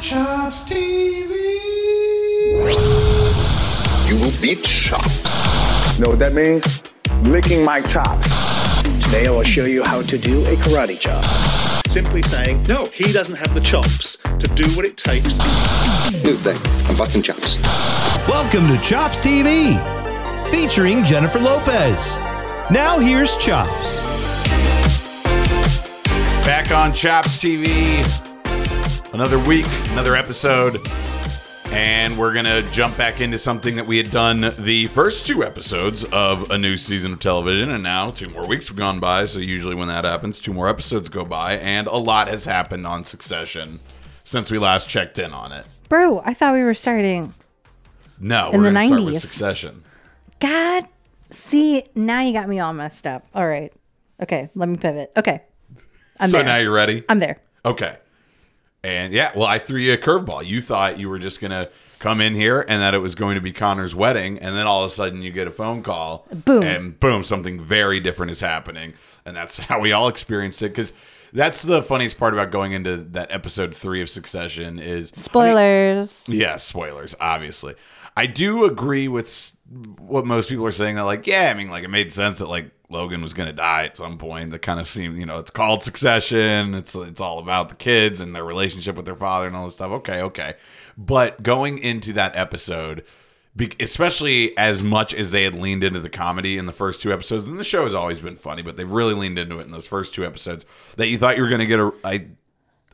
Chops TV. You will be chopped. Know what that means? Licking my chops. Today I will show you how to do a karate chop. Simply saying, no, he doesn't have the chops to do what it takes. New thing. I'm busting chops. Welcome to Chops TV, featuring Jennifer Lopez. Now here's Chops. Back on Chops TV. Another week, another episode. And we're going to jump back into something that we had done the first two episodes of a new season of television. And now two more weeks have gone by. So, usually, when that happens, two more episodes go by. And a lot has happened on Succession since we last checked in on it. Bro, I thought we were starting. No, In we're the to start with 90s. Succession. God, see, now you got me all messed up. All right. Okay, let me pivot. Okay. I'm so, there. now you're ready? I'm there. Okay. And yeah, well, I threw you a curveball. You thought you were just going to come in here and that it was going to be Connor's wedding. And then all of a sudden you get a phone call. Boom. And boom, something very different is happening. And that's how we all experienced it. Because that's the funniest part about going into that episode three of Succession is Spoilers. yeah, spoilers, obviously. I do agree with what most people are saying that, like, yeah, I mean, like, it made sense that, like, Logan was going to die at some point. That kind of seemed, you know, it's called Succession. It's it's all about the kids and their relationship with their father and all this stuff. Okay, okay. But going into that episode, especially as much as they had leaned into the comedy in the first two episodes, and the show has always been funny, but they've really leaned into it in those first two episodes, that you thought you were going to get a, I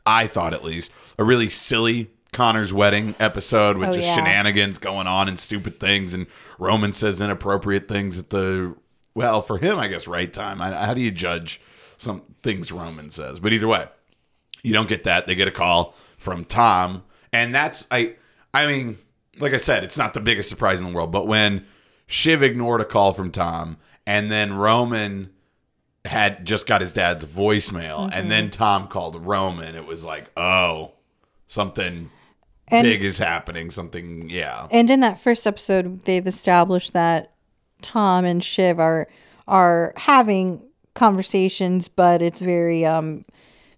I thought at least, a really silly Connor's wedding episode with Oh, just yeah. shenanigans going on and stupid things, and Roman says inappropriate things at the well for him, I guess, right time. I, how do you judge some things Roman says? But either way, you don't get that. They get a call from Tom, and that's I. I mean, like I said, it's not the biggest surprise in the world, but when Shiv ignored a call from Tom, and then Roman had just got his dad's voicemail, Mm-hmm. and then Tom called Roman, it was like, oh, something And big is happening. Something, yeah. and in that first episode, they've established that Tom and Shiv are are having conversations, but it's very um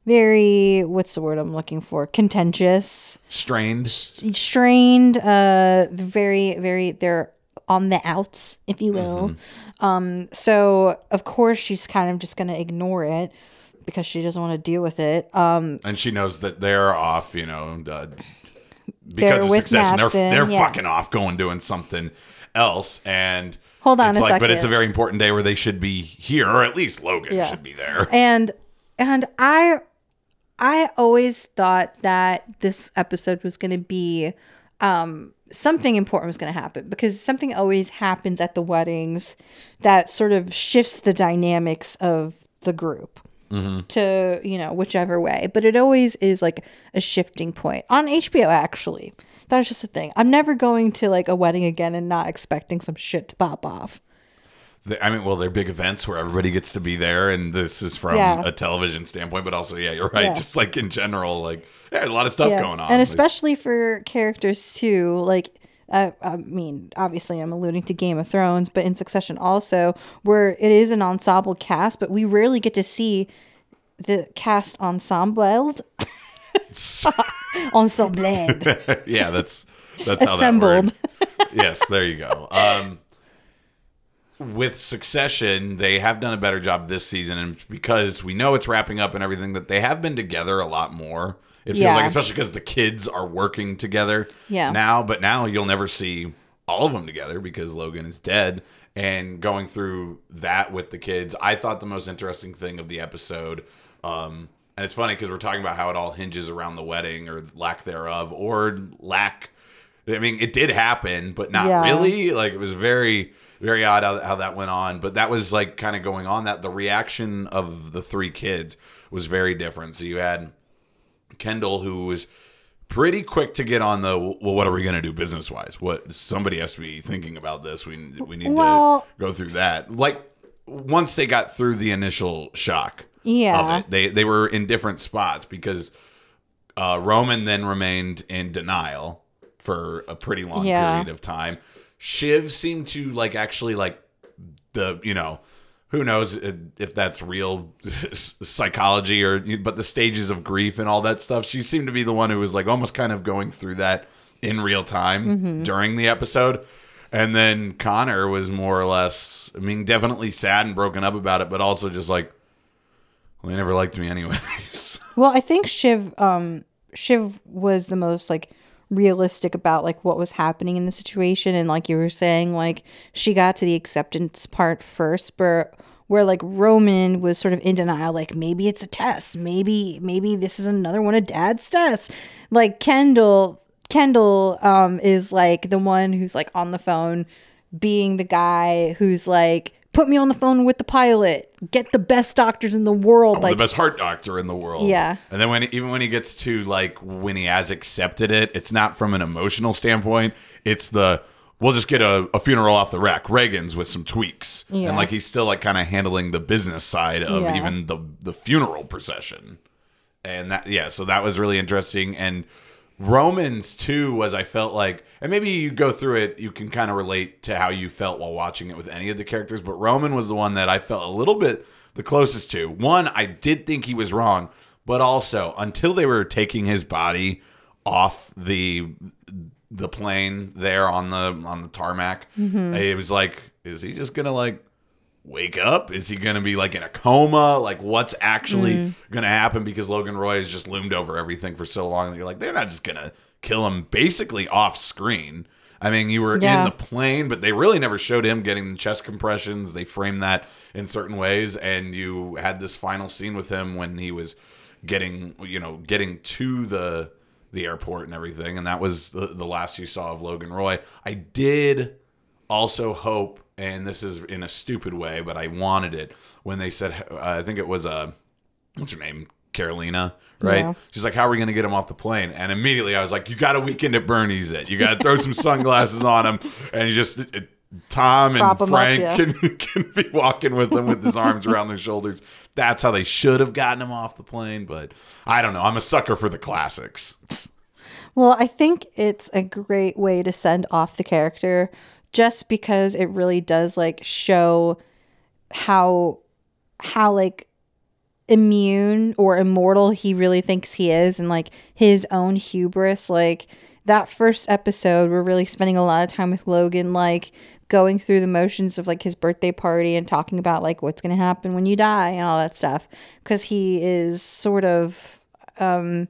very what's the word I'm looking for? Contentious. Strained. strained uh very very they're on the outs if you will um so of course she's kind of just gonna ignore it because she doesn't want to deal with it um And she knows that they're off, you know, uh, because They're of succession. They're, they're yeah. fucking off going doing something else. And Hold on it's a like, But it's a very important day where they should be here, or at least Logan Yeah. should be there. and and i i always thought that this episode was gonna be um something important was going to happen because something always happens at the weddings that sort of shifts the dynamics of the group Mm-hmm. to you know whichever way but it always is like a shifting point on hbo actually that's just a thing i'm never going to like a wedding again and not expecting some shit to pop off The- I mean, well, they're big events where everybody gets to be there, and this is from Yeah. a television standpoint, but also, yeah, you're right. Yeah. Just like in general, like yeah, a lot of stuff going on, and especially for characters too like uh, I mean, obviously, I'm alluding to Game of Thrones, but in Succession also, where it is an ensemble cast, but we rarely get to see the cast ensembled. ensembled. yeah, that's that's how Assembled. that yes, there you go. Um, with Succession, they have done a better job this season, and because we know it's wrapping up and everything, that they have been together a lot more. It feels Yeah. like, especially because the kids are working together Yeah. now. But now you'll never see all of them together because Logan is dead. And going through that with the kids, I thought the most interesting thing of the episode. Um, and it's funny because we're talking about how it all hinges around the wedding or lack thereof, or lack. I mean, it did happen, but not Yeah. really. Like it was very, very odd how, how that went on. But that was like kind of going on. That the reaction of the three kids was very different. So you had Kendall, who was pretty quick to get on the well. What are we going to do business wise? What somebody has to be thinking about this. We we need Well- to go through that. Like once they got through the initial shock Yeah. of it, they they were in different spots because uh, Roman then remained in denial for a pretty long Yeah. period of time. Shiv seemed to like actually like the you know who knows if that's real psychology or but the stages of grief and all that stuff. She seemed to be the one who was like almost kind of going through that in real time during the episode. And then Connor was more or less, I mean, definitely sad and broken up about it, but also just like, well, they never liked me anyways. Well, I think Shiv um Shiv was the most like realistic about like what was happening in the situation. And like you were saying like she got to the acceptance part first but where like Roman was sort of in denial like maybe it's a test. Maybe maybe this is another one of dad's tests. Like Kendall Kendall um is like the one who's like on the phone being the guy who's like put me on the phone with the pilot get the best doctors in the world oh, like the best heart doctor in the world. Yeah. And then when even when he gets to like when he has accepted it, it's not from an emotional standpoint. It's the we'll just get a, a funeral off the rack, Reagan's with some tweaks, Yeah. and like he's still like kind of handling the business side of Yeah. even the the funeral procession. And that yeah, so that was really interesting and. Romans too was I felt like, and maybe you go through it, you can kind of relate to how you felt while watching it with any of the characters. But Roman was the one that I felt a little bit the closest to. One, I did think he was wrong, but also until they were taking his body off the the plane there on the on the tarmac, mm-hmm. it was like, is he just gonna like wake up? Is he going to be like in a coma? Like, what's actually Mm. going to happen? Because Logan Roy has just loomed over everything for so long that you're like, they're not just going to kill him basically off screen. I mean, you were Yeah. in the plane, but they really never showed him getting the chest compressions. They framed that in certain ways, and you had this final scene with him when he was getting, you know, getting to the the airport and everything, and that was the, the last you saw of Logan Roy. I did also hope, and this is in a stupid way, but I wanted it when they said, uh, I think it was uh, what's her name, Karolina, right? Yeah. She's like, "How are we going to get him off the plane?" And immediately I was like, "You got a weekend at Bernie's. It. You got to throw some sunglasses on him, and you just." It, Tom and 'em up, Frank yeah. can, can be walking with him with his arms around their shoulders. That's how they should have gotten him off the plane, but I don't know. I'm a sucker for the classics. Well, I think it's a great way to send off the character just because it really does like show how how like immune or immortal he really thinks he is and like his own hubris like that first episode we're really spending a lot of time with Logan like going through the motions of like his birthday party and talking about like what's going to happen when you die and all that stuff cuz he is sort of um,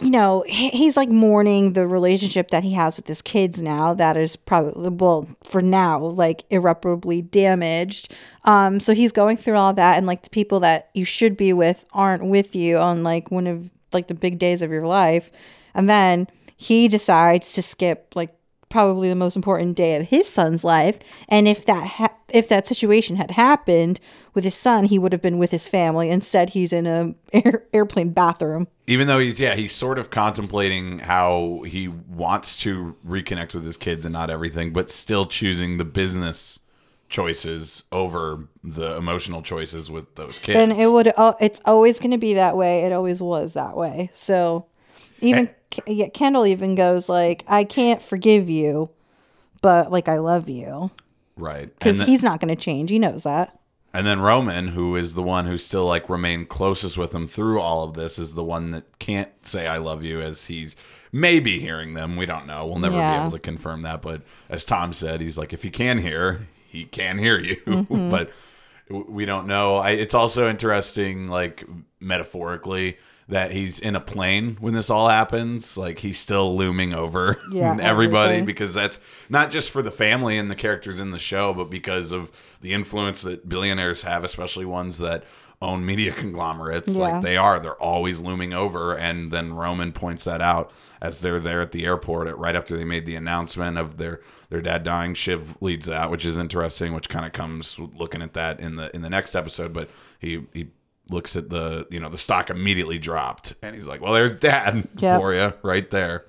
you know, he's like mourning the relationship that he has with his kids now that is probably well for now like irreparably damaged. Um so he's going through all that and like the people that you should be with aren't with you on like one of like the big days of your life. And then he decides to skip like probably the most important day of his son's life. And if that ha- if that situation had happened with his son he would have been with his family. Instead he's in a air- airplane bathroom. Even though he's yeah he's sort of contemplating how he wants to reconnect with his kids and not everything but still choosing the business choices over the emotional choices with those kids and it would uh, it's always going to be that way. It always was that way. So even K yeah, kendall even goes like i can't forgive you but like i love you. Right. Because he's not going to change. He knows that. And then roman who is the one who still like remained closest with him through all of this is the one that can't say i love you as he's maybe hearing them. We don't know. We'll never Yeah. be able to confirm that. But as tom said he's like if he can hear he can hear you. Mm-hmm. but we don't know. I, it's also interesting like metaphorically that he's in a plane when this all happens. Like he's still looming over Yeah, everybody everything. because that's not just for the family and the characters in the show but because of the influence that billionaires have especially ones that own media conglomerates. Yeah. like they are. They're always looming over. And then roman points that out as they're there at the airport at, right after they made the announcement of their their dad dying. Shiv leads that which is interesting which kind of comes looking at that in the in the next episode. But he he looks at the you know the stock immediately dropped and he's like well there's dad Yep. for you right there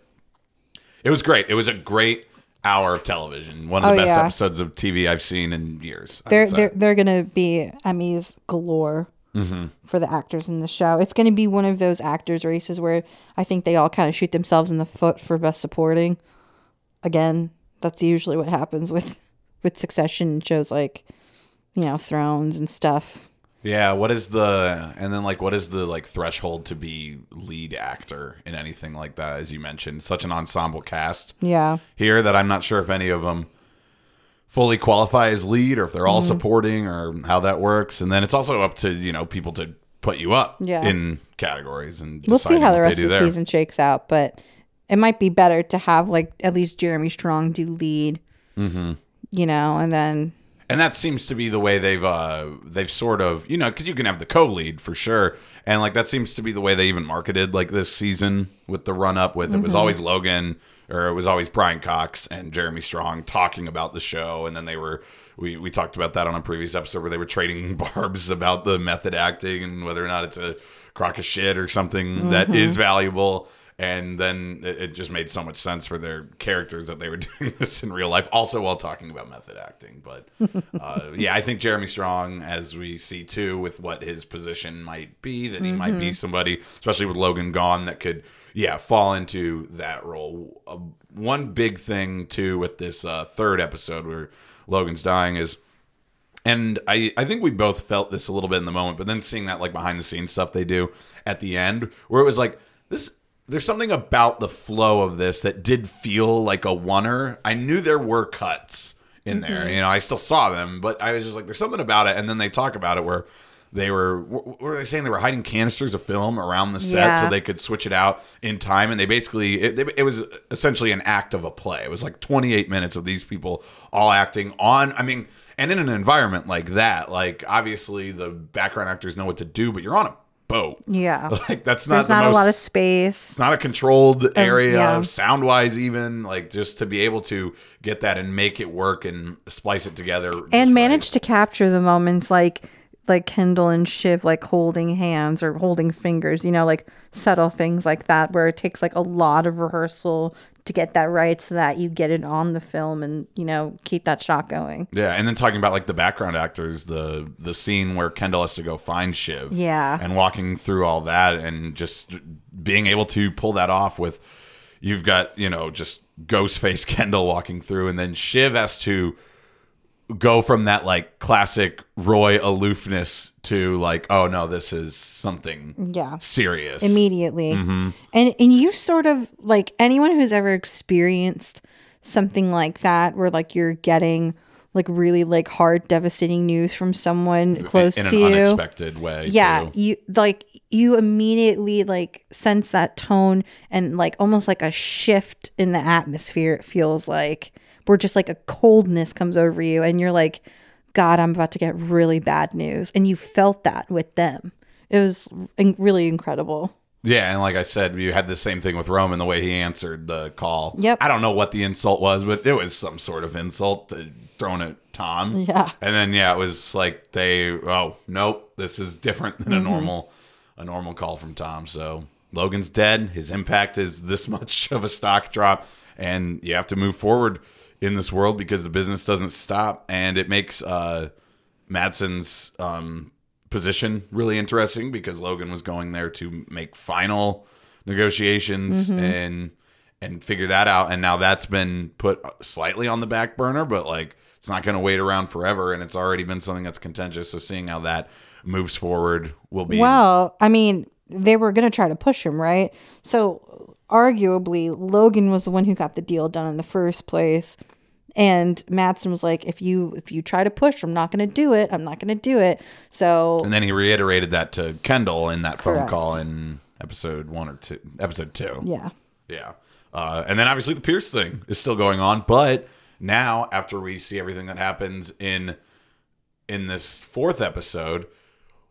it was great it was a great hour of television one of Oh, the best yeah. episodes of tv i've seen in years they're they're they're gonna be Emmys galore mm-hmm. for the actors in the show. It's gonna be one of those actors races where I think they all kind of shoot themselves in the foot for best supporting. Again, that's usually what happens with with Succession shows like you know, thrones and stuff. Yeah, what is the and then like what is the like threshold to be lead actor in anything like that? As you mentioned, such an ensemble cast Yeah. here that I'm not sure if any of them fully qualify as lead or if they're all Mm-hmm. supporting or how that works. And then it's also up to you know people to put you up Yeah. in categories and We'll see how the rest of the season shakes out, but it might be better to have like at least Jeremy Strong do lead. Mm-hmm. You know, and then And that seems to be the way they've uh they've sort of you know because you can have the co-lead for sure, and like that seems to be the way they even marketed like this season with the run up with it was always Logan or it was always Brian Cox and Jeremy Strong talking about the show, and then they were we we talked about that on a previous episode where they were trading barbs about the method acting and whether or not it's a crock of shit or something that is valuable and then it it just made so much sense for their characters that they were doing this in real life also while talking about method acting. But uh, yeah i think jeremy strong as we see too with what his position might be that he might be somebody especially with logan gone that could yeah fall into that role. Uh, one big thing too with this uh, third episode where logan's dying is and I, I think we both felt this a little bit in the moment, but then seeing that like behind the scenes stuff they do at the end, where it was like this there's something about the flow of this that did feel like a oneer. I knew there were cuts in there. Mm-hmm. You know, I still saw them, but I was just like, there's something about it. And then they talk about it where they were what were they saying? They were hiding canisters of film around the set Yeah. so they could switch it out in time. And they basically it, it was essentially an act of a play. It was like 28 minutes of these people all acting on. I mean, and in an environment like that, like obviously the background actors know what to do, but you're on a boat. yeah. Like that's not There's the not most, a lot of space. it's not a controlled area yeah. sound wise even like just to be able to get that and make it work and splice it together and right. manage to capture the moments like like Kendall and Shiv like holding hands or holding fingers, you know, like subtle things like that where it takes like a lot of rehearsal to get that right so that you get it on the film and, you know, keep that shot going. yeah and then talking about like the background actors the the scene where kendall has to go find shiv Yeah. and walking through all that and just being able to pull that off with you've got you know just ghost face kendall walking through and then shiv has to go from that like classic roy aloofness to like oh no this is something Yeah. serious Immediately. Mm-hmm. And and you sort of like anyone who's ever experienced something like that where like you're getting like really like hard devastating news from someone close in to an you. unexpected way yeah too. you like you immediately like sense that tone and like almost like a shift in the atmosphere it feels like where just like a coldness comes over you and you're like god i'm about to get really bad news and you felt that with them it was really incredible Yeah, and like I said, you had the same thing with Roman, the way he answered the call. Yep. I don't know what the insult was, but it was some sort of insult thrown at Tom. Yeah. And then yeah, it was like they oh nope, this is different than a mm-hmm. normal a normal call from Tom. So Logan's dead. His impact is this much of a stock drop, and you have to move forward in this world because the business doesn't stop, and it makes uh Matsson's um, position really interesting because Logan was going there to make final negotiations and and figure that out, and now that's been put slightly on the back burner, but like it's not going to wait around forever, and it's already been something that's contentious. So seeing how that moves forward will be well i mean they were going to try to push him right so arguably logan was the one who got the deal done in the first place and Matsson was like, "If you if you try to push, I'm not going to do it. I'm not going to do it." So And then he reiterated that to Kendall in that phone call in episode one or two, episode two. yeah, Yeah. Uh, and then obviously the Pierce thing is still going on, but now after we see everything that happens in in this fourth episode,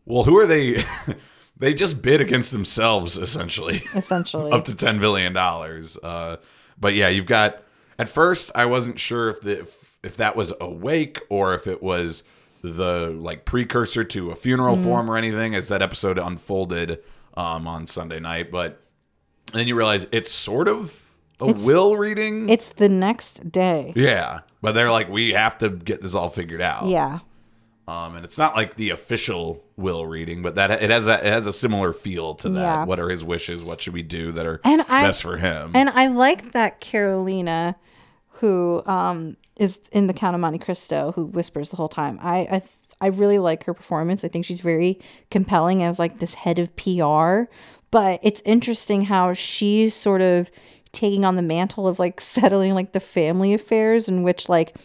well, who are they? they just bid against themselves essentially, essentially. up to ten billion dollars. Uh, but yeah, you've got. At first, I wasn't sure if the if, if that was awake or if it was the like precursor to a funeral Mm-hmm. form or anything as that episode unfolded um, on Sunday night. But then you realize it's sort of a It's- will reading. it's the next day. yeah, but they're like, we have to get this all figured out. Yeah. Um, and it's not like the official will reading, but that it has a it has a similar feel to that. Yeah. What are his wishes? What should we do that are And I- best for him? And I like that Karolina, who um, is in the Count of Monte Cristo, who whispers the whole time. I I, I really like her performance. I think she's very compelling as like this head of PR. But it's interesting how she's sort of taking on the mantle of like settling like the family affairs in which like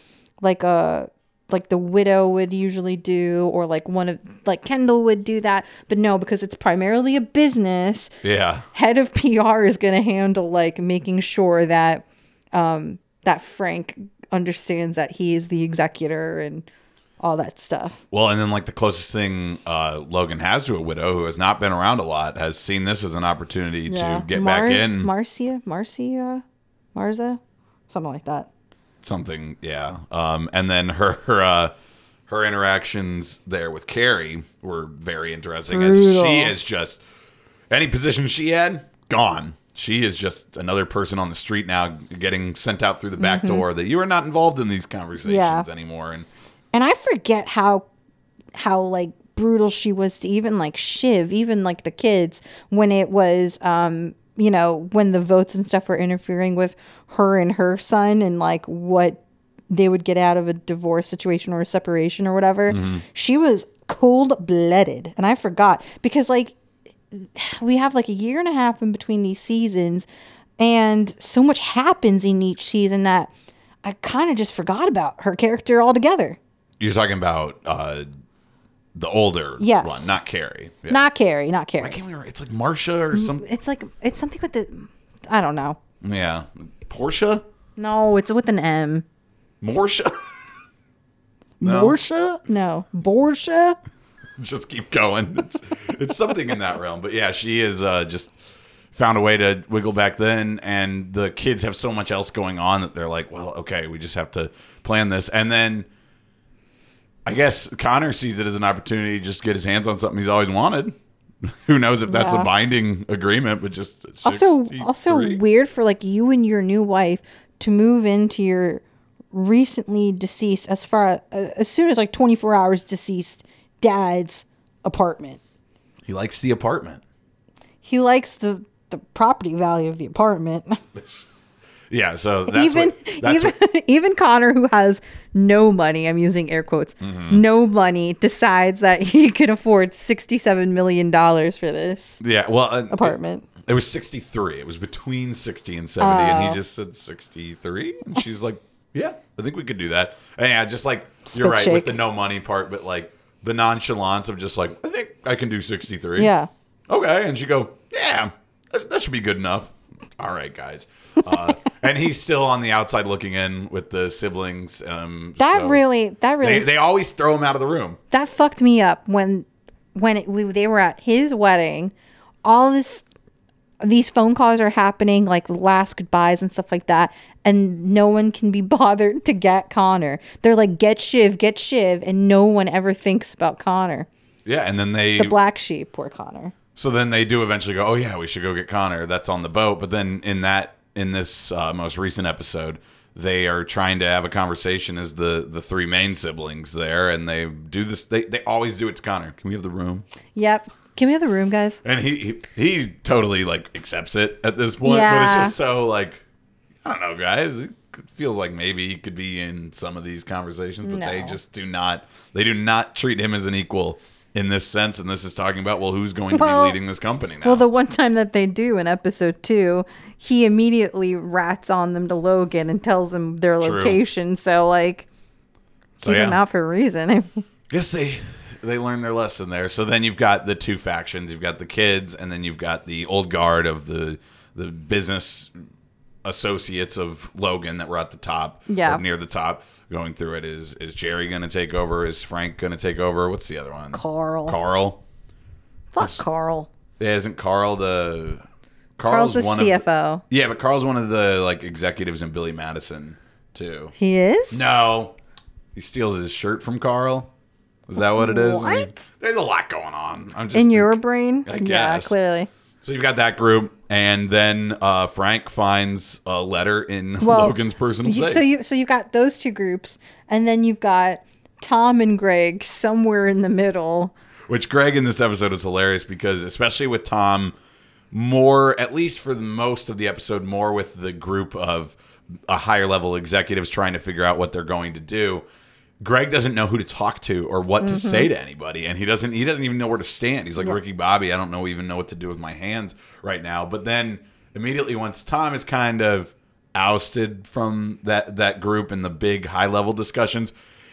like a like the widow would usually do or like one of like Kendall would do that but no because it's primarily a business Yeah. head of PR is going to handle like making sure that um that Frank understands that he is the executor and all that stuff. Well, and then like the closest thing uh, Logan has to a widow who has not been around a lot has seen this as an opportunity to get back Mars- in Marcia, Marcia, Marza, something like that. Something. Yeah. Um, and then her her, uh, her interactions there with Kerry were very interesting. As she is just any position she had gone. She is just another person on the street now, getting sent out through the back door. That you are not involved in these conversations Mm-hmm. Yeah. anymore. And And I forget how how like brutal she was to even like Shiv, even like the kids when it was um you know when the votes and stuff were interfering with her and her son and like what they would get out of a divorce situation or a separation or whatever. She was cold blooded, and I forgot because like we have like a year and a half in between these seasons and so much happens in each season that I kind of just forgot about her character altogether. you're talking about uh, the older Yes. one, not Kerry. Yeah. Not Kerry, not Kerry. I can't remember. It's like Marsha or some. It's like it's something with the I don't know. Yeah, Portia, No, it's with an M. Morsha. No. Borsha? No. Borsha? just keep going. It's it's something in that realm. But yeah, she is uh, just found a way to wiggle back then, and the kids have so much else going on that they're like, well, okay, we just have to plan this, and then. I guess Connor sees it as an opportunity to just get his hands on something he's always wanted. Who knows if that's Yeah. a binding agreement, but just Also 63. also weird for like you and your new wife to move into your recently deceased as far uh, as soon as like 24 hours deceased dad's apartment. He likes the apartment. He likes the the property value of the apartment. Yeah, so that's even what, even what, even Connor, who has no money, I'm using air quotes, Mm-hmm. no money, decides that he can afford sixty-seven million dollars for this yeah. Well, uh, apartment. It, it was sixty three. It was between sixty and seventy, and Oh. he just said sixty three, and she's like, "Yeah, I think we could do that." And yeah, just like Spit you're right with the no money part, but like the nonchalance of just like, "I think I can do sixty three. yeah, okay, and she go, "Yeah, that, that should be good enough." All right, guys. Uh, and he's still on the outside looking in with the siblings. Um, that so really, that really, They, they always throw him out of the room. that fucked me up when when it, we, they were at his wedding. All this, these phone calls are happening, like last goodbyes and stuff like that, and no one can be bothered to get Connor. They're like, get Shiv, get Shiv, and no one ever thinks about Connor, Yeah, and then they the black sheep. Poor Connor. So then they do eventually go, oh yeah, we should go get Connor. That's on the boat. But then in that in this uh, most recent episode, they are trying to have a conversation as the the three main siblings there, and they do this. They they always do it to Connor. Can we have the room? Yep. Can we have the room, guys? And he he, he totally like accepts it at this point. yeah. But it's just so like I don't know, guys. It feels like maybe he could be in some of these conversations, but they just do not. They do not treat him as an equal in this sense. And this is talking about well, who's going to Well- be leading this company now? Well, the one time that they do in episode two, he immediately rats on them to Logan and tells them their True. location. So, like, So, keep him yeah. out for a reason. I mean, Guess they they learned their lesson there. So then you've got the two factions. You've got the kids, and then you've got the old guard of the the business associates of Logan that were at the top, Yeah. or near the top. Going through it is is Gerri going to take over? Is Frank going to take over? What's the other one? Karl. Karl. Fuck Karl. Isn't Karl the Karl's the one of CFO. yeah, but Carl's one of the like executives in Billy Madison too. he is? No, he steals his shirt from Carl. Is that what it is? I mean, What? there's a lot going on. I'm just In your brain? I Yeah, clearly. So you've got that group, and then uh, Frank finds a letter in Well, Logan's personal safe. so you so you've got those two groups, and then you've got Tom and Greg somewhere in the middle. Which Greg in this episode is hilarious because, especially with Tom, more at least for the most of the episode, more with the group of a higher level executives trying to figure out what they're going to do. Greg doesn't know who to talk to or what Mm-hmm. to say to anybody, and he doesn't he doesn't even know where to stand. He's like Yeah. Ricky Bobby. I don't know even know what to do with my hands right now. But then immediately once Tom is kind of ousted from that that group and the big high level discussions,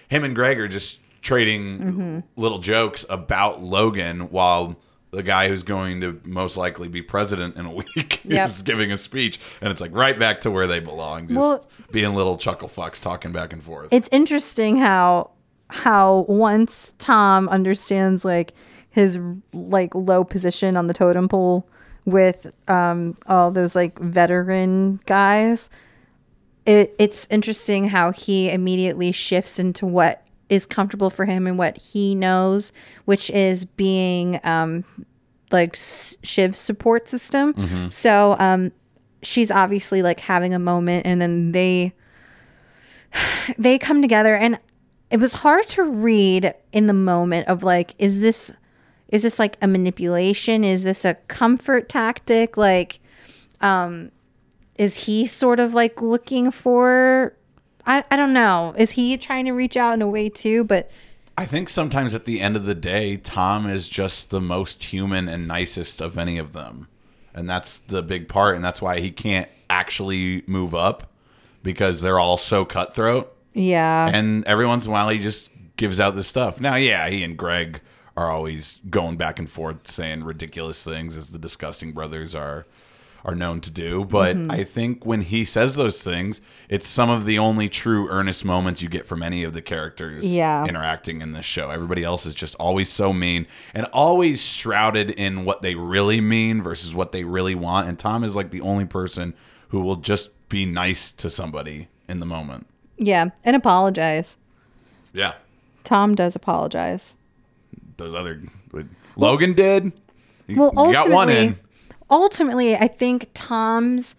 him and Greg are just trading Mm-hmm. little jokes about Logan while the guy who's going to most likely be president in a week Yep. is giving a speech and it's like right back to where they belong just Well- being little chuckle fucks talking back and forth it's interesting how how once Tom understands like his like low position on the totem pole with um all those like veteran guys it it's interesting how he immediately shifts into what is comfortable for him and what he knows which is being um like Shiv's support system. So um she's obviously like having a moment and then they they come together. And it was hard to read in the moment of like is this is this like a manipulation? Is this a comfort tactic? Like um is he sort of like looking for I, I don't know is he trying to reach out in a way too but I think sometimes at the end of the day, Tom is just the most human and nicest of any of them. And that's the big part. And that's why he can't actually move up because they're all so cutthroat. yeah And every once in a while, he just gives out this stuff. Now, yeah, he and Greg are always going back and forth saying ridiculous things as the disgusting brothers are are known to do but mm-hmm. i think when he says those things it's some of the only true earnest moments you get from any of the characters Yeah. interacting in this show everybody else is just always so mean and always shrouded in what they really mean versus what they really want and tom is like the only person who will just be nice to somebody in the moment yeah and apologize yeah tom does apologize those other Logan did. He well got ultimately one in. Ultimately i think tom's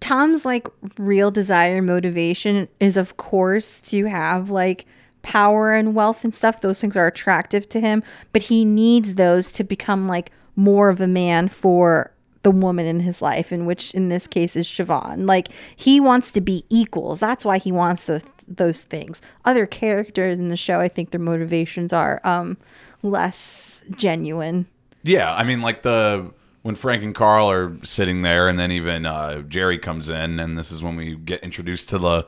tom's like real desire and motivation is of course to have like power and wealth and stuff. Those things are attractive to him but he needs those to become like more of a man for the woman in his life in which in this case is Siobhan. Like he wants to be equals. That's why he wants those, those things. Other characters in the show i think their motivations are um less genuine. Yeah, I mean, like the when Frank and Karl are sitting there, and then even uh, Gerri comes in, and this is when we get introduced to the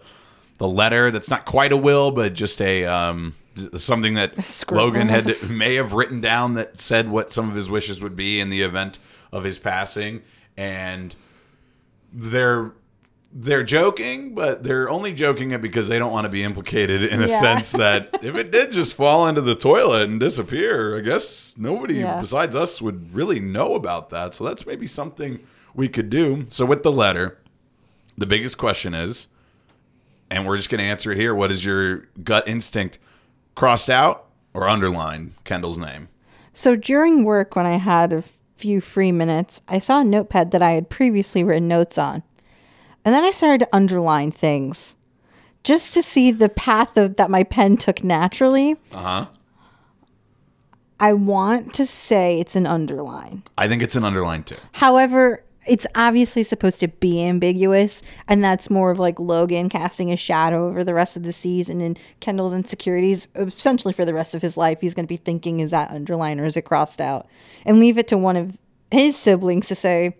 the letter that's not quite a will, but just a um, something that. Logan had may have written down that said what some of his wishes would be in the event of his passing, and they're they're joking, but they're only joking it because they don't want to be implicated in a Yeah. sense that if it did just fall into the toilet and disappear, I guess nobody Yeah. besides us would really know about that. So that's maybe something we could do. So with the letter, the biggest question is, and we're just going to answer it here. What is your gut instinct? Crossed out or underlined Kendall's name? So during work, when I had a few free minutes, I saw a notepad that I had previously written notes on. And then I started to underline things just to see the path of, that my pen took naturally. Uh huh. I want to say it's an underline. I think it's an underline too. However, it's obviously supposed to be ambiguous, and that's more of like Logan casting a shadow over the rest of the season and Kendall's insecurities. Essentially, for the rest of his life, he's going to be thinking, "Is that underline or is it crossed out?" And leave it to one of his siblings to say,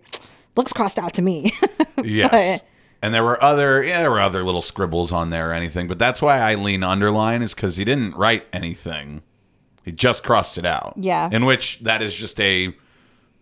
"Looks crossed out to me." Yes. And there were other yeah, there were other little scribbles on there or anything, but that's why I lean underline is because he didn't write anything. He just crossed it out. Yeah. In which that is just a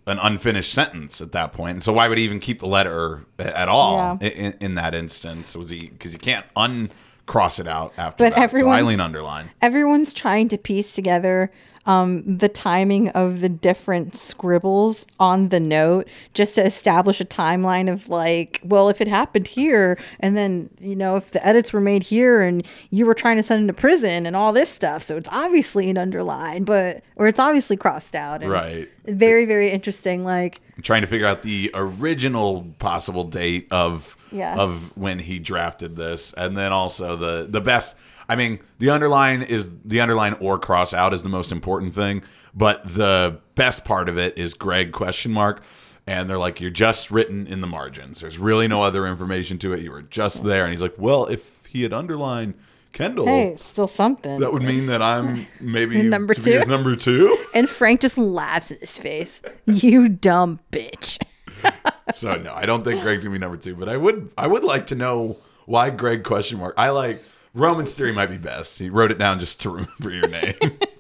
an unfinished sentence at that point. And so why would he even keep the letter at all Yeah. in, in that instance? Was he because he can't uncross it out after But that. So I lean underline. Everyone's trying to piece together um, the timing of the different scribbles on the note just to establish a timeline of like, well, if it happened here, and then, you know, if the edits were made here and you were trying to send him to prison and all this stuff. So it's obviously an underline, but, or it's obviously crossed out. And Right. Very, very interesting. Like, I'm trying to figure out the original possible date of Yeah. of when he drafted this, and then also the the best. I mean, the underline is the underline or cross out is the most important thing, but the best part of it is Greg question mark, and they're like, you're just written in the margins. There's really no other information to it. You were just there, and he's like, well, if he had underlined Kendall. Hey, still something. That would mean that I'm maybe Number two? number two. and Frank just laughs in his face. You dumb bitch. So no, I don't think Greg's gonna be number two. But I would, I would like to know why Greg question mark. I like Roman's theory might be best. He wrote it down just to remember your name,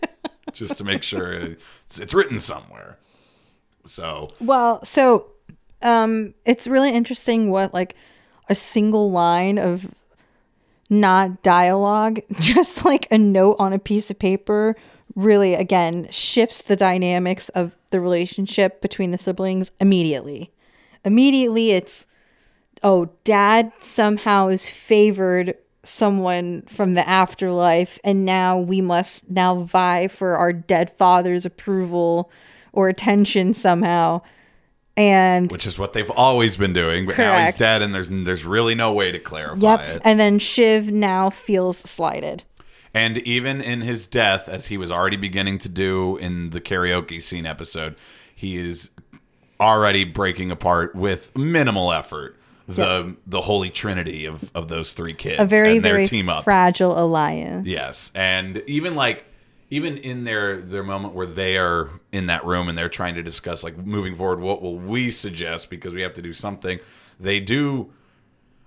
just to make sure it's, it's written somewhere. So Well, so um it's really interesting what like a single line of not dialogue, just like a note on a piece of paper really again shifts the dynamics of the relationship between the siblings immediately. Immediately it's oh, dad somehow is favored someone from the afterlife and now we must now vie for our dead father's approval or attention somehow. And which is what they've always been doing. But now he's dead, and there's there's really no way to clarify yep, it. and then Shiv now feels slighted. And even in his death, as he was already beginning to do in the karaoke scene episode, he is already breaking apart with minimal effort the the holy trinity of, of those three kids A very and their very team up. fragile alliance. Yes, and even like even in their their moment where they are in that room and they're trying to discuss like moving forward, what will we suggest because we have to do something. They do.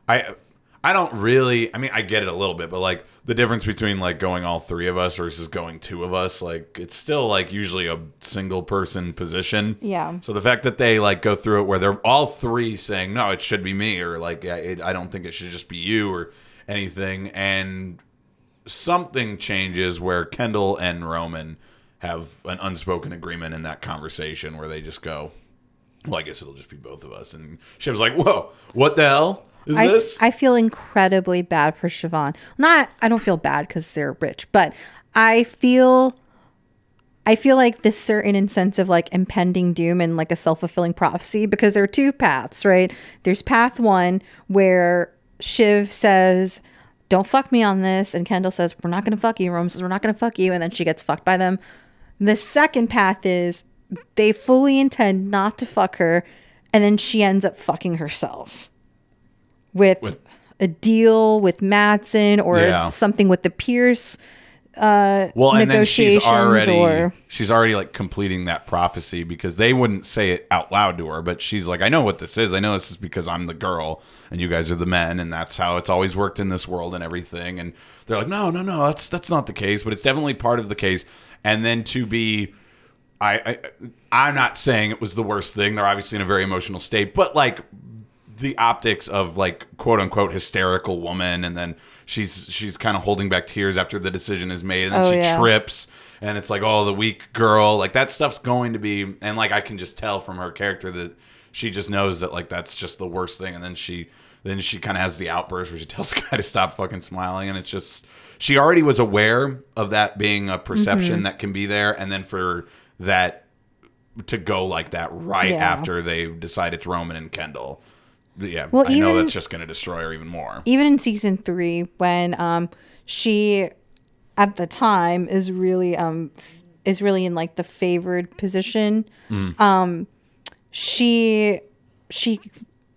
I I don't really. I mean, I get it a little bit, but like the difference between like going all three of us versus going two of us, like it's still like usually a single person position. Yeah. So the fact that they like go through it where they're all three saying no, it should be me, or like it, I don't think it should just be you, or anything, and something changes where Kendall and Roman have an unspoken agreement in that conversation where they just go, well, I guess it'll just be both of us. And Shiv's like, whoa, what the hell is I, this? I feel incredibly bad for Siobhan. Not I don't feel bad because they're rich, but I feel I feel like this certain sense of like impending doom and like a self fulfilling prophecy because there are two paths, right? There's path one where Shiv says, Don't fuck me on this, and Kendall says, We're not gonna fuck you. Rome says, We're not gonna fuck you, and then she gets fucked by them. The second path is they fully intend not to fuck her, and then she ends up fucking herself with, With- a deal with Matsson or Yeah. something with the Pierce uh, well, and then she's already or she's already like completing that prophecy because they wouldn't say it out loud to her, but she's like, I know what this is. I know this is because I'm the girl and you guys are the men, and that's how it's always worked in this world and everything. And they're like, No, no, no, that's that's not the case, but it's definitely part of the case. And then to be I, I I'm not saying it was the worst thing. They're obviously in a very emotional state, but like the optics of like quote unquote hysterical woman and then she's she's kind of holding back tears after the decision is made and then Oh, she yeah. trips and it's like oh the weak girl like that stuff's going to be and like I can just tell from her character that she just knows that like that's just the worst thing and then she then she kind of has the outburst where she tells the guy to stop fucking smiling and it's just she already was aware of that being a perception Mm-hmm. that can be there and then for that to go like that right Yeah. after they decide it's Roman and Kendall. Yeah, Well, I know even- that's just going to destroy her even more. even in season three when um she at the time is really um is really in like the favored position um she she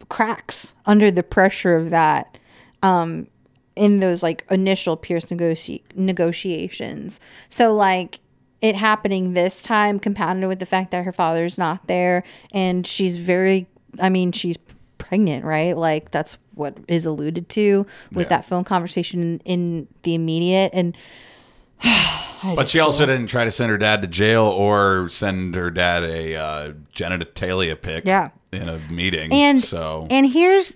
cracks under the pressure of that um in those like initial pierce negoci- negotiations so like it happening this time compounded with the fact that her father's not there and she's very i mean she's pregnant right like that's what is alluded to with Yeah. that phone conversation in the immediate and But she also didn't try to send her dad to jail or send her dad a uh, genitalia pic Yeah. in a meeting. And so and here's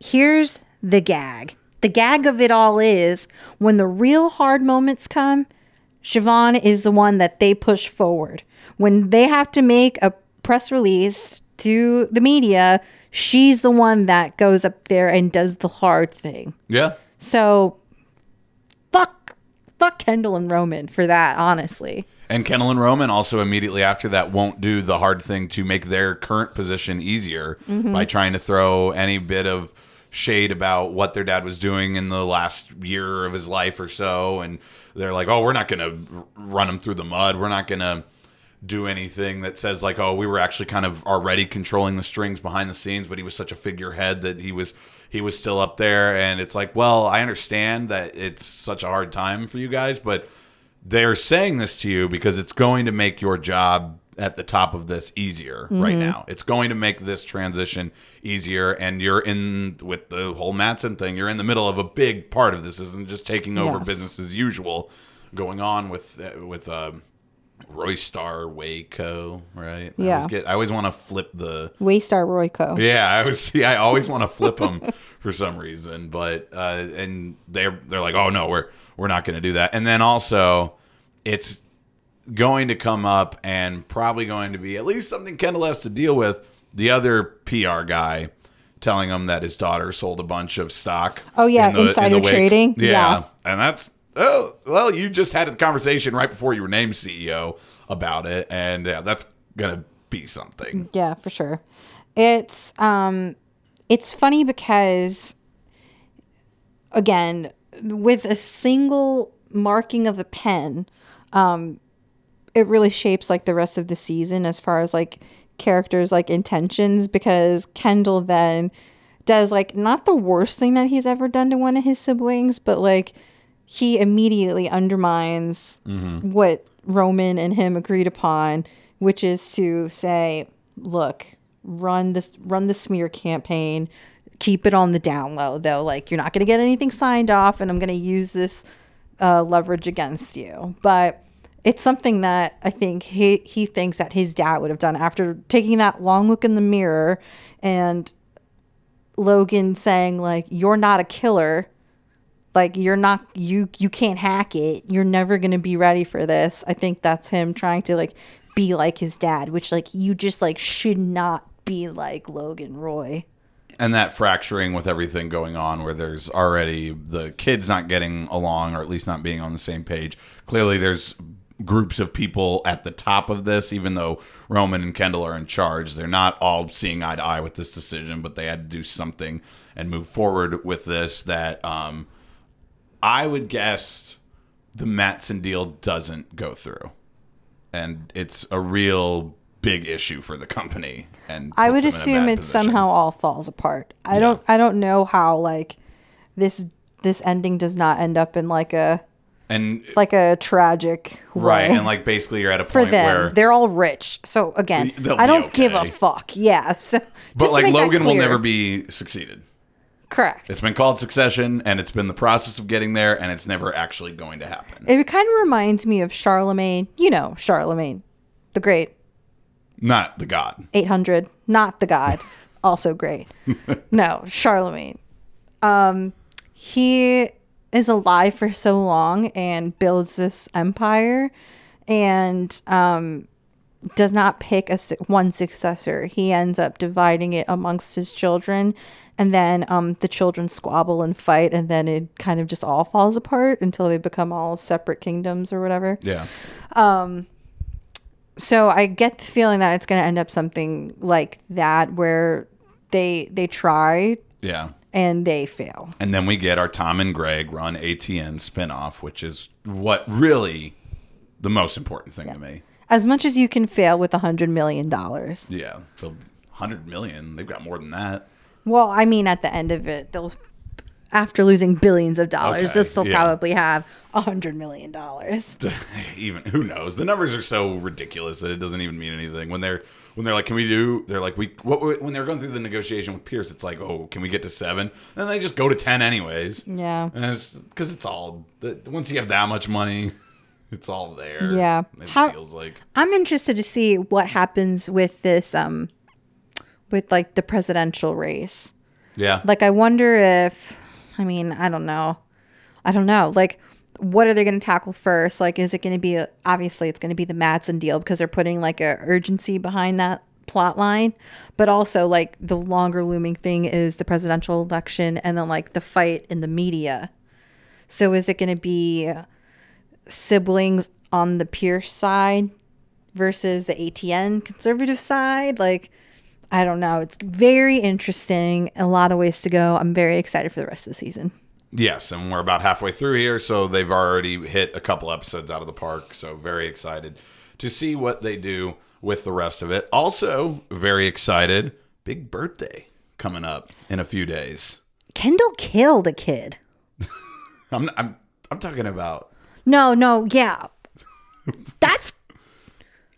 here's the gag. The gag of it all is when the real hard moments come, Siobhan is the one that they push forward. When they have to make a press release to the media, she's the one that goes up there and does the hard thing. yeah, So fuck fuck Kendall and Roman for that, honestly. and Kendall and Roman also immediately after that won't do the hard thing to make their current position easier Mm-hmm. by trying to throw any bit of shade about what their dad was doing in the last year of his life or so and they're like oh we're not going to run him through the mud we're not going to do anything that says like, oh, we were actually kind of already controlling the strings behind the scenes, but he was such a figurehead that he was he was still up there. And it's like, well, I understand that it's such a hard time for you guys, but they're saying this to you because it's going to make your job at the top of this easier right now. It's going to make this transition easier, and you're in with the whole Matsson thing. You're in the middle of a big part of this. this isn't just taking over Yes. business as usual going on with with uh, Roy Star Waco, right? I Yeah. always, get, I always want to flip the Waystar Royco. yeah, I was see. I always want to flip them for some reason, but uh, and they're they're like, oh no, we're we're not going to do that. And then also, it's going to come up and probably going to be at least something Kendall has to deal with. The other PR guy telling him that his daughter sold a bunch of stock. Oh, yeah, in the- in insider the trading. Yeah. Yeah. and that's oh well, you just had a conversation right before you were named CEO about it, and yeah, that's gonna be something. Yeah, for sure. It's um it's funny because again, with a single marking of a pen, um it really shapes like the rest of the season as far as like characters like intentions because Kendall then does like not the worst thing that he's ever done to one of his siblings, but like he immediately undermines what Roman and him agreed upon, which is to say, look, run this run the smear campaign, keep it on the down low though. Like you're not gonna get anything signed off and I'm gonna use this uh, leverage against you. But it's something that I think he he thinks that his dad would have done after taking that long look in the mirror and Logan saying like you're not a killer like you're not you you can't hack it. You're never going to be ready for this. I think that's him trying to like be like his dad which like you just like should not be like logan roy. And that fracturing with everything going on where there's already the kids not getting along or at least not being on the same page. Clearly there's groups of people at the top of this even though roman and kendall are in charge. They're not all seeing eye to eye with this decision but they had to do something and move forward with this that um, i would guess the Matsson deal doesn't go through. And it's a real big issue for the company and i would them in a assume it position. somehow all falls apart. I don't i don't know how like this this ending does not end up in like a and like a tragic Right, and like basically you're at a for point them. where they're all rich. So again i don't give a fuck. Yeah so but like Logan will never be succeeded. Correct It's been called Succession and it's been the process of getting there and it's never actually going to happen. It kind of reminds me of Charlemagne. You know, Charlemagne, the great Not the god. 800, not the god, also great. No, Charlemagne. Um, he is alive for so long and builds this empire and um, does not pick a one successor. He ends up dividing it amongst his children. And then um, the children squabble and fight, and then it kind of just all falls apart until they become all separate kingdoms or whatever. Yeah. Um. So I get the feeling that it's going to end up something like that, where they they try Yeah. and they fail. And then we get our Tom and Greg run ATN spinoff, which is what really the most important thing to me. As much as you can fail with a hundred million dollars. Yeah. The 100 million, they've got more than that. Well, I mean, at the end of it, they'll after losing billions of dollars, Okay, they'll still yeah. probably have a hundred million dollars. even who knows the numbers are so ridiculous that it doesn't even mean anything when they're when they're like can we do they're like we what when they're going through the negotiation with pierce it's like oh can we get to seven and they just go to 10 anyways Yeah. and it's because it's all the- once you have that much money it's all there Yeah. it How- feels like I'm interested to see what happens with this, um, with like the presidential race. yeah Like, I wonder if, I mean, I don't know. I don't know. Like, what are they going to tackle first? Like, is it going to be, obviously, it's going to be the Matsson deal because they're putting like a urgency behind that plot line. But also, like, the longer looming thing is the presidential election and then like the fight in the media. So, is it going to be siblings on the Pierce side versus the ATN conservative side? Like, I don't know. It's very interesting. A lot of ways to go. I'm very excited for the rest of the season. Yes, and we're about halfway through here, so they've already hit a couple episodes out of the park. So very excited to see what they do with the rest of it. Also, very excited. Big birthday coming up in a few days. Kendall killed a kid. I'm I'm I'm talking about. No, no, yeah. That's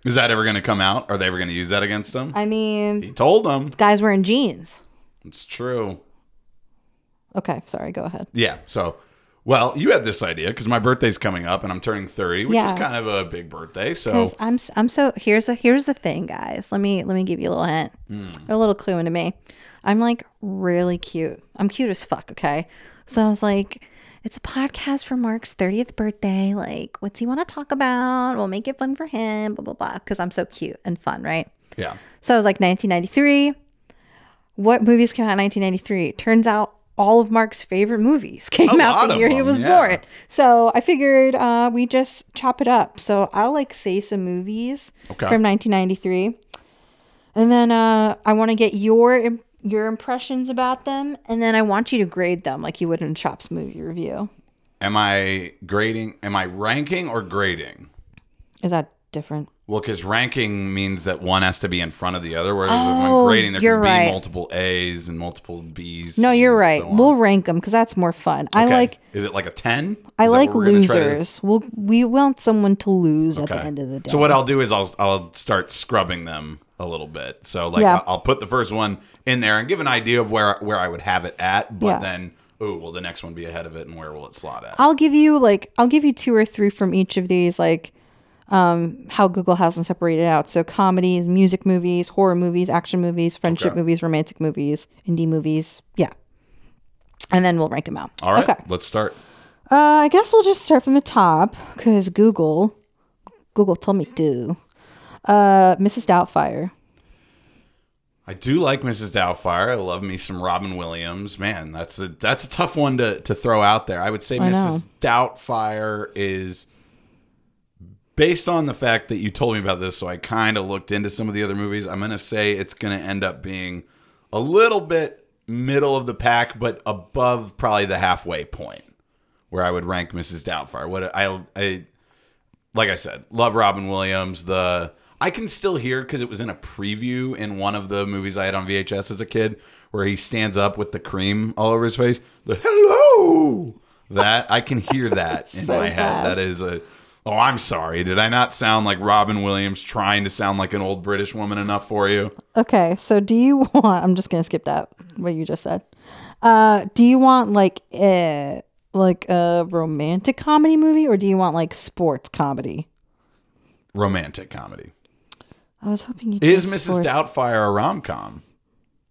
Is that ever going to come out? Are they ever going to use that against him? I mean, he told them. guys wearing jeans. It's true. Okay, sorry, go ahead. Yeah. So, well, you had this idea because my birthday's coming up and I'm turning 30, which is kind of a big birthday. So, I'm s- I'm so here's a here's the thing, guys. Let me let me give you a little hint, hmm. a little clue into me. I'm like really cute. I'm cute as fuck. Okay, so I was like, it's a podcast for Mark's 30th birthday. Like, what's he want to talk about? We'll make it fun for him. Blah blah blah. Because I'm so cute and fun, right? yeah. So I was like 1993. What movies came out in 1993? Turns out all of Mark's favorite movies came A out the year he was yeah. born. So I figured uh, we just chop it up. So I'll like say some movies Okay. from 1993, and then uh, I want to get your your impressions about them, and then I want you to grade them like you would in Chop's movie review. Am I grading? Am I ranking or grading? Is that different? Well, because ranking means that one has to be in front of the other, whereas if Oh, I'm grading, there can be right. multiple A's and multiple B's. No, you're right. so we'll rank them because that's more fun. I like Is it like a ten? I like what we're gonna losers. We'll, we want someone to lose at the end of the day. So what I'll do is I'll I'll start scrubbing them a little bit. So like Yeah. I'll, put the first one in there and give an idea of where where I would have it at, but Yeah. then oh, will the next one be ahead of it and where will it slot at? I'll give you like I'll give you two or three from each of these, like um, how Google has them separated out. So comedies, music movies, horror movies, action movies, friendship Okay. movies, romantic movies, indie movies. Yeah, and then we'll rank them out. All right, Okay. let's start. Uh, I guess we'll just start from the top because Google, Google told me to. Uh, Mrs. Doubtfire. I do like Mrs. Doubtfire. I love me some Robin Williams. Man, that's a that's a tough one to to throw out there. I would say I Mrs. Doubtfire is based on the fact that you told me about this, so I kind of looked into some of the other movies. I'm gonna say it's gonna end up being a little bit middle of the pack, but above probably the halfway point where I would rank Mrs. Doubtfire. What I I like I said, love Robin Williams. The I can still hear because it was in a preview in one of the movies I had on VHS as a kid, where he stands up with the cream all over his face. The hello, that I can hear that in So my head. bad. That is a. Oh, I'm sorry. Did I not sound like Robin Williams trying to sound like an old British woman enough for you? Okay, so do you want? I'm just gonna skip that what you just said. Uh, do you want like a like a romantic comedy movie, or do you want like sports comedy? Romantic comedy. I was hoping you Is Mrs. Doubtfire a rom com?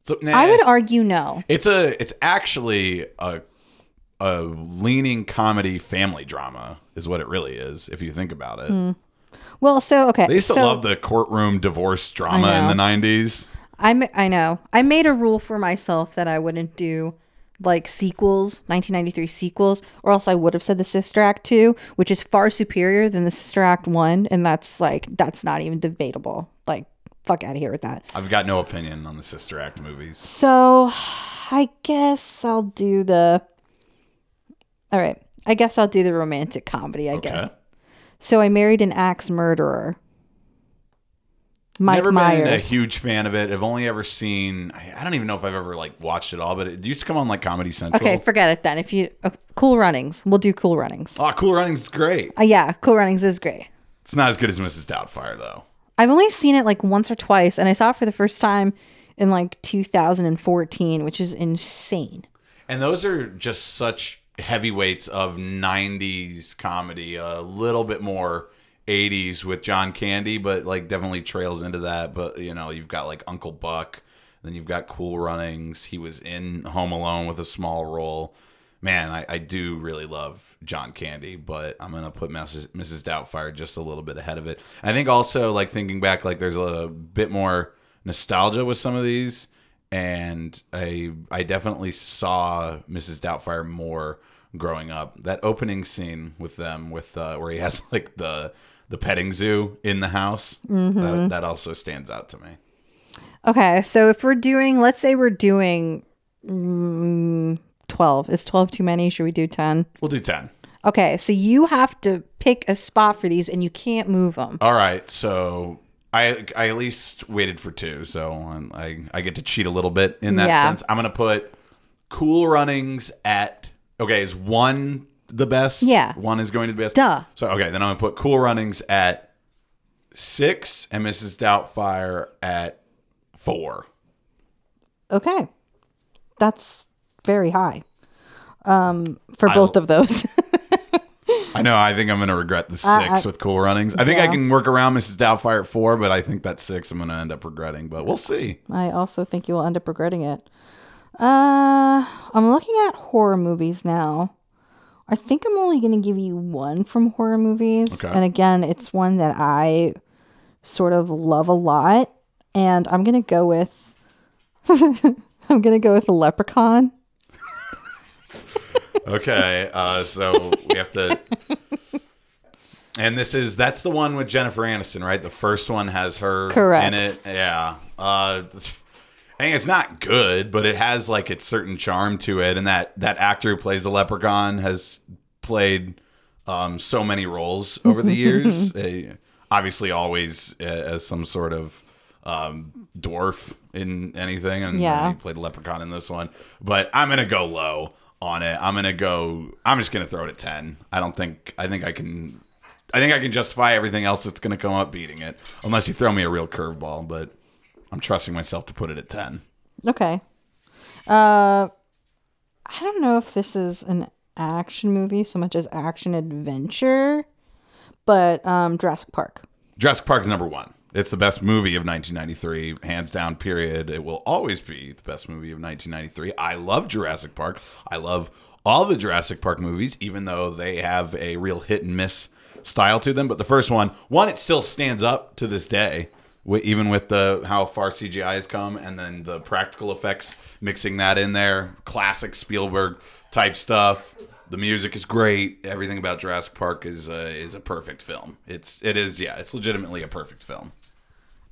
So, nah. I would argue no. It's a it's actually a a leaning comedy family drama is what it really is if you think about it. Hmm. Well, so okay, They used to so love the courtroom divorce drama in the 90s. I I know I made a rule for myself that I wouldn't do like sequels, 1993 sequels, or else I would have said the Sister Act 2, which is far superior than the Sister Act 1, and that's like that's not even debatable. Fuck out of here with that. I've got no opinion on the Sister Act movies. So I guess I'll do the. All right. I guess I'll do the romantic comedy. I Okay. guess. So I married an axe murderer. Mike Never Myers. been a huge fan of it. I've only ever seen I I don't even know if I've ever like watched it all, but it used to come on like Comedy Central. okay, forget it then. If you uh, Cool Runnings, we'll do Cool Runnings. oh, Cool Runnings is great. Uh, yeah, Cool Runnings is great. It's not as good as Mrs. Doubtfire though. I've only seen it like once or twice, and I saw it for the first time in like 2014, which is insane. And those are just such heavyweights of 90s comedy, a little bit more 80s with John Candy, but like definitely trails into that. But you know, you've got like Uncle Buck, then you've got Cool Runnings. He was in Home Alone with a small role. Man, I, I do really love John Candy, but I'm gonna put Mrs. Mrs. Doubtfire just a little bit ahead of it. I think also like thinking back, like there's a bit more nostalgia with some of these and I I definitely saw Mrs. Doubtfire more growing up. That opening scene with them, with uh, where he has like the the petting zoo in the house, that, that also stands out to me. Okay, so if we're doing, let's say we're doing mm, 12. Is 12 too many? Should we do 10? We'll do ten. Okay, so you have to pick a spot for these, and you can't move them. All right, so I I at least waited for two, so I I get to cheat a little bit in that Yeah. sense. I'm gonna put Cool Runnings at okay. Is one the best? Yeah. one is going to be the best. Duh. So okay, then I'm gonna put Cool Runnings at six and Mrs. Doubtfire at four. Okay, that's very high um, for both of those. I know. I think I'm gonna regret the six with Cool Runnings. I think I Uh, can work around Mrs. Doubtfire at four, but I think that six I'm gonna end up regretting. But we'll see. I also think you will end up regretting it. Uh, I'm looking at horror movies now. I think I'm only going to give you one from horror movies. Okay. And again, it's one that I sort of love a lot. And I'm going to go with. I'm going to go with the Leprechaun. Okay, uh, so we have to. And this is that's the one with Jennifer Aniston, right? The first one has her Correct. in it. Yeah. Uh, I it's not good, but it has like its certain charm to it. And that that actor who plays the leprechaun has played um, so many roles over the years. Uh, obviously, always uh, as some sort of um, dwarf in anything, and Yeah. he played leprechaun in this one. But I'm gonna go low on it. I'm gonna go. I'm just gonna throw it at ten. I don't think. I think I can. I think I can justify everything else that's gonna come up beating it, unless you throw me a real curveball. But I'm trusting myself to put it at ten. Okay. Uh, I don't know if this is an action movie so much as action adventure, but um, Jurassic Park. Jurassic Park's number one. It's the best movie of 1993, hands down. Period. It will always be the best movie of 1993. I love Jurassic Park. I love all the Jurassic Park movies, even though they have a real hit and miss style to them. But the first one, one, it still stands up to this day, even with the how far CGI has come, and then the practical effects mixing that in there, classic Spielberg type stuff. The music is great. Everything about Jurassic Park is uh, is a perfect film. It's it is yeah, it's legitimately a perfect film.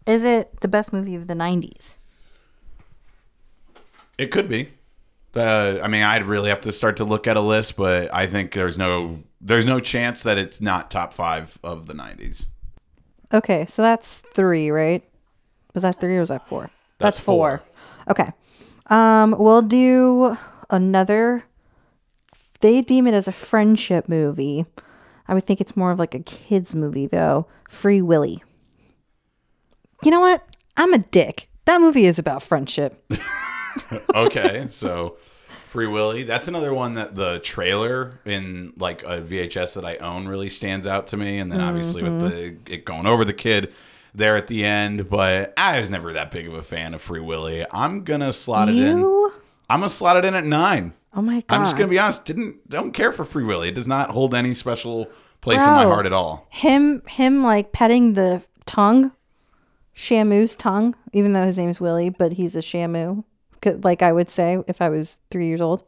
Is it the best movie of the 90s? It could be. Uh, I mean, I'd really have to start to look at a list, but I think there's no there's no chance that it's not top five of the '90s. Okay, so that's three, right? Was that three or was that four? That's four. Okay. Um, we'll do another. They deem it as a friendship movie. I would think it's more of like a kids movie though. Free Willy. You know what? I'm a dick. That movie is about friendship. Okay, so Free Willy. That's another one that the trailer in like a VHS that I own really stands out to me, and then obviously with the mm-hmm. it going over the kid there at the end. But I was never that big of a fan of Free Willy. I'm gonna slot it in. I'm gonna slot it in at nine. Oh my god. I'm just gonna be honest. Didn't don't care for Free Willy. It does not hold any special place in my heart at all. him him like petting the tongue shamu's tongue even though his name's Willy but he's a Shamu, like i would say if i was three years old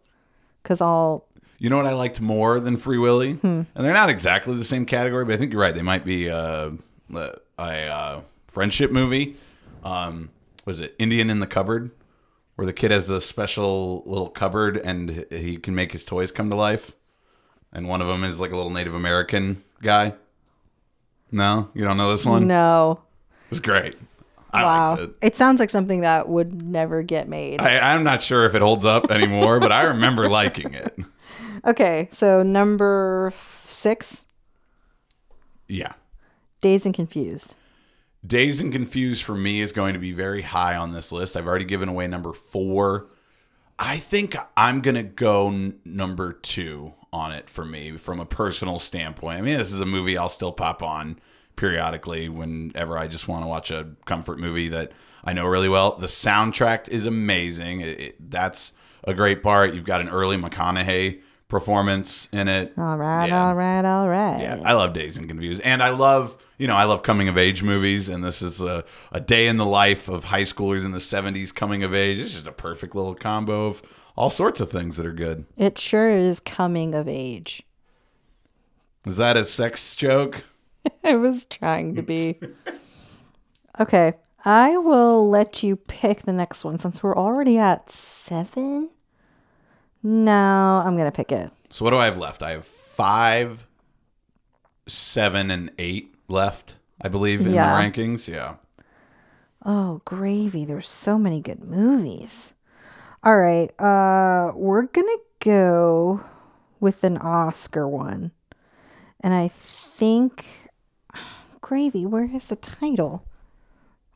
because all You know what I liked more than Free Willy? Hmm. And they're not exactly the same category, but I think you're right. They might be uh, a, a uh, friendship movie. Um, was it Indian in the Cupboard? Where the kid has the special little cupboard and he can make his toys come to life. And one of them is like a little Native American guy. No, you don't know this one? no It's great. I wow liked it. it. sounds like something that would never get made I, I'm not sure if it holds up anymore, but I remember liking it. okay so number six Yeah. dazed and confused Dazed and Confused for me is going to be very high on this list. I've already given away number four. I think I'm going to go n- number two on it for me from a personal standpoint. I mean, this is a movie I'll still pop on periodically whenever I just want to watch a comfort movie that I know really well. The soundtrack is amazing. It, it- that's a great part. You've got an early McConaughey performance in it. all right Yeah. all right all right Yeah, I love Dazed and Confused, and I love you know I love coming of age movies, and this is a, a day in the life of high schoolers in the '70s coming of age. It's just a perfect little combo of all sorts of things that are good. it sure is coming of age Is that a sex joke? I was trying to be. Okay, I will let you pick the next one since we're already at seven. No, I'm gonna pick it. So what do I have left? I have five, seven, and eight left, I believe, in Yeah. the rankings. Yeah. Oh, gravy. There's so many good movies. All right. Uh we're going to go with an Oscar one. And I think Gravy, where is the title?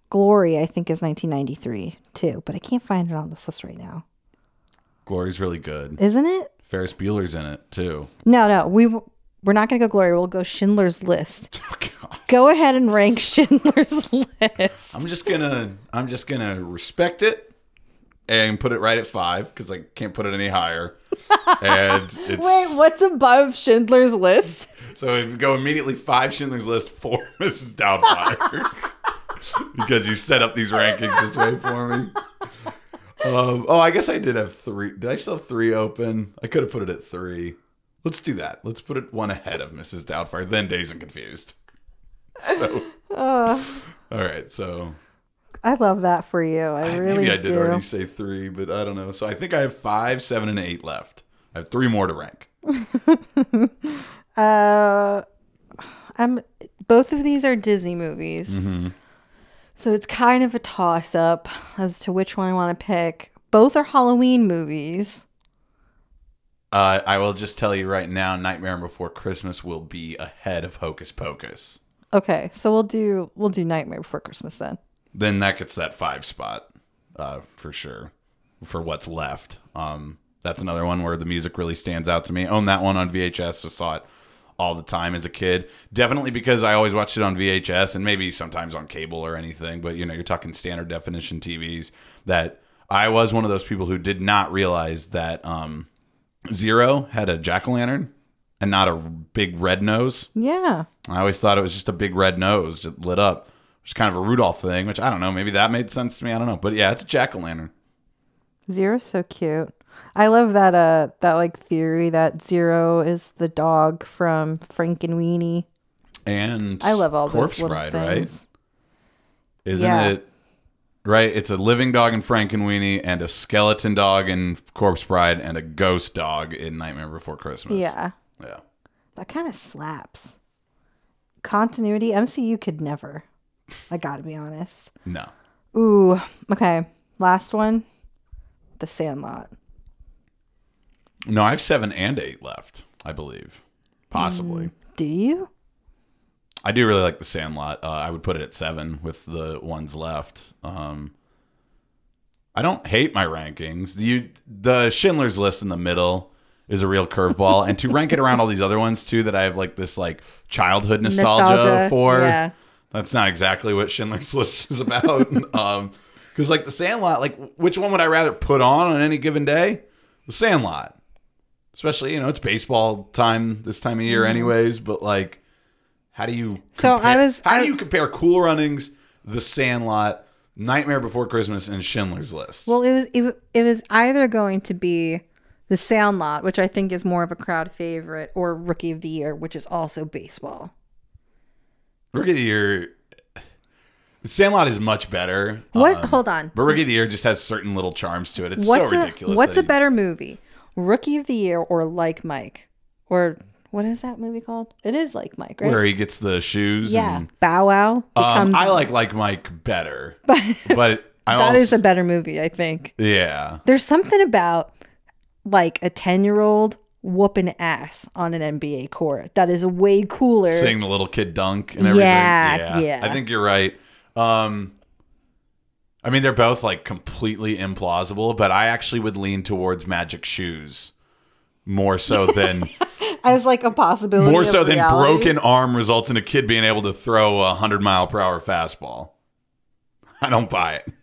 Glory, I think is 1993 too, but I can't find it on this list right now. Glory's really good. Isn't it? Ferris Bueller's in it too. No, no. We we're not going to go Glory. We'll go Schindler's List. Oh, Go ahead and rank Schindler's List. I'm just gonna I'm just gonna respect it and put it right at five because I can't put it any higher. and it's Wait, what's above Schindler's List? So it would go immediately five Schindler's List, four Mrs. Doubtfire. because you set up these rankings this way for me. Um, oh, I guess I did have three. Did I still have three open? I could have put it at three. Let's do that. Let's put it one ahead of Mrs. Doubtfire, then Dazed and Confused. So, all right. So I love that for you. I I- really maybe I did do. already say three, but I don't know. So I think I have five, seven, and eight left. I have three more to rank. Uh, I'm both of these are Disney movies, Mm-hmm. so it's kind of a toss up as to which one I want to pick. Both are Halloween movies. Uh, I will just tell you right now, Nightmare Before Christmas will be ahead of Hocus Pocus. Okay, so we'll do we'll do Nightmare Before Christmas then. Then that gets that five spot, uh, for sure, for what's left. Um, that's another one where the music really stands out to me. Own that one on VHS, so saw it all the time as a kid. Definitely because I always watched it on VHS and maybe sometimes on cable or anything. But you know, you're talking standard definition TVs. That I was one of those people who did not realize that um, Zero had a jack o' lantern and not a big red nose. Yeah, I always thought it was just a big red nose just lit up. Which is kind of a Rudolph thing, which I don't know. Maybe that made sense to me. I don't know. But yeah, it's a jack o' lantern. Zero's so cute. I love that uh that like theory that Zero is the dog from Frankenweenie. And I love all Corpse those little Bride, things. right? Isn't Yeah. it? Right, it's a living dog in Frankenweenie and a skeleton dog in Corpse Bride and a ghost dog in Nightmare Before Christmas. Yeah, yeah. that kind of slaps. Continuity MCU could never. I gotta be honest. No, Ooh, okay. Last one, The Sandlot. No, I have seven and eight left. I believe, possibly. Do you? I do really like the Sandlot. Uh, I would put it at seven with the ones left. Um, I don't hate my rankings. You, the Schindler's List in the middle is a real curveball, and to rank it around all these other ones too that I have like this like childhood nostalgia, Nostalgia, for. yeah. That's not exactly what Schindler's List is about. um, because like the Sandlot, like which one would I rather put on on any given day? The Sandlot, especially you know it's baseball time this time of year, anyways. But like, how do you? Mm-hmm. So I was- How I- do you compare Cool Runnings, The Sandlot, Nightmare Before Christmas, and Schindler's List? Well, it was it, it was either going to be The Sandlot, which I think is more of a crowd favorite, or Rookie of the Year, which is also baseball. Rookie of the Year. Sandlot is much better. What? um, Hold on. But Rookie of the Year just has certain little charms to it. It's What's so a ridiculous. what's a better movie, Rookie of the Year or Like Mike, or what is that movie called? It is Like Mike, right? where he gets the shoes? yeah, and- Bow Wow Um. I like like Mike better, but I that also, is a better movie, I think. yeah. There's something about like a ten year old whooping ass on an NBA court that is way cooler. Seeing the little kid dunk and everything. Yeah, yeah. I think you're right. Um, I mean, they're both like completely implausible, but I actually would lean towards Magic Shoes more so than as like a possibility. more so than broken arm results in a kid being able to throw a hundred mile per hour fastball. I don't buy it.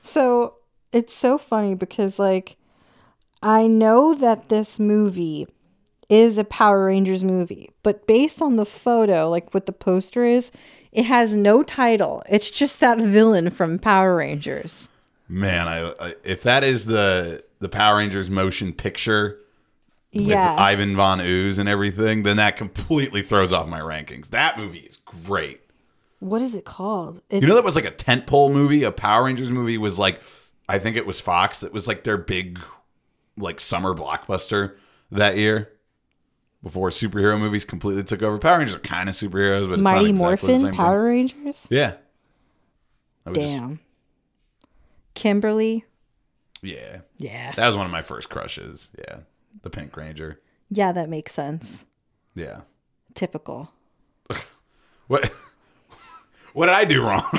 So it's so funny because like I know that this movie is a Power Rangers movie, but based on the photo, like what the poster is, it has no title. It's just that villain from Power Rangers. Man, I, I if that is the the Power Rangers motion picture with Yeah. Ivan Von Ooze and everything, then that completely throws off my rankings. That movie is great. what is it called? It's, You know that was like a tentpole movie. A Power Rangers movie was like, I think it was Fox. That was like their big, like summer blockbuster that year. Before superhero movies completely took over. Power Rangers are kind of superheroes, but it's Mighty not exactly the Morphin same Power Rangers. Thing. Yeah. I would just- Damn. Kimberly. yeah. Yeah. That was one of my first crushes. Yeah. The Pink Ranger. Yeah, that makes sense. Yeah. Typical. What? what did I do wrong?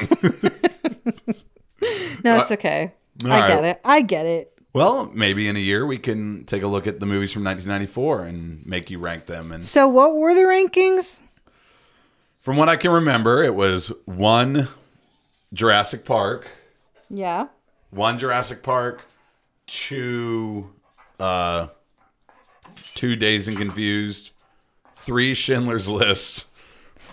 No, it's okay. all I get it. I get it. Well, maybe in a year we can take a look at the movies from 1994 and make you rank them. And So, what were the rankings? from what I can remember, it was one Jurassic Park, Yeah. one Jurassic Park, two, uh, two Dazed and Confused, three Schindler's List.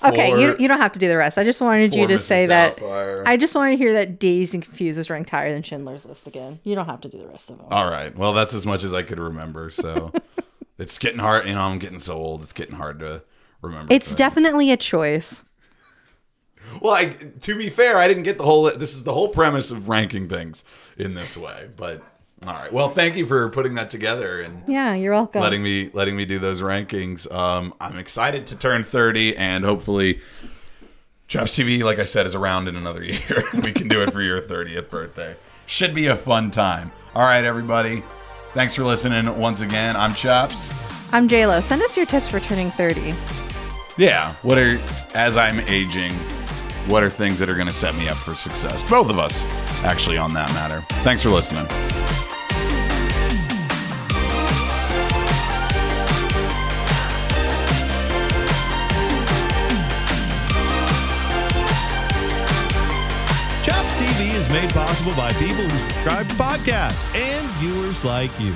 Okay, you, you don't have to do the rest. I just wanted you to Mrs. say that. I just wanted to hear that Dazed and Confused was ranked higher than Schindler's List again. You don't have to do the rest of them. All right. Well, that's as much as I could remember. So it's getting hard. You know, I'm getting so old. It's getting hard to remember. it's things. definitely a choice. Well, I, to be fair, I didn't get the whole. This is the whole premise of ranking things in this way. But all right. Well, thank you for putting that together and Yeah, you're welcome. letting me letting me do those rankings. Um, I'm excited to turn 30 and hopefully. Chops TV, like I said, is around in another year. we can do it for your 30th birthday. Should be a fun time. All right, everybody. Thanks for listening once again. I'm Chops. I'm JLo. Send us your tips for turning 30. Yeah. What are as I'm aging, what are things that are going to set me up for success? Both of us, actually, on that matter. Thanks for listening. Made possible by people who subscribe to podcasts and viewers like you.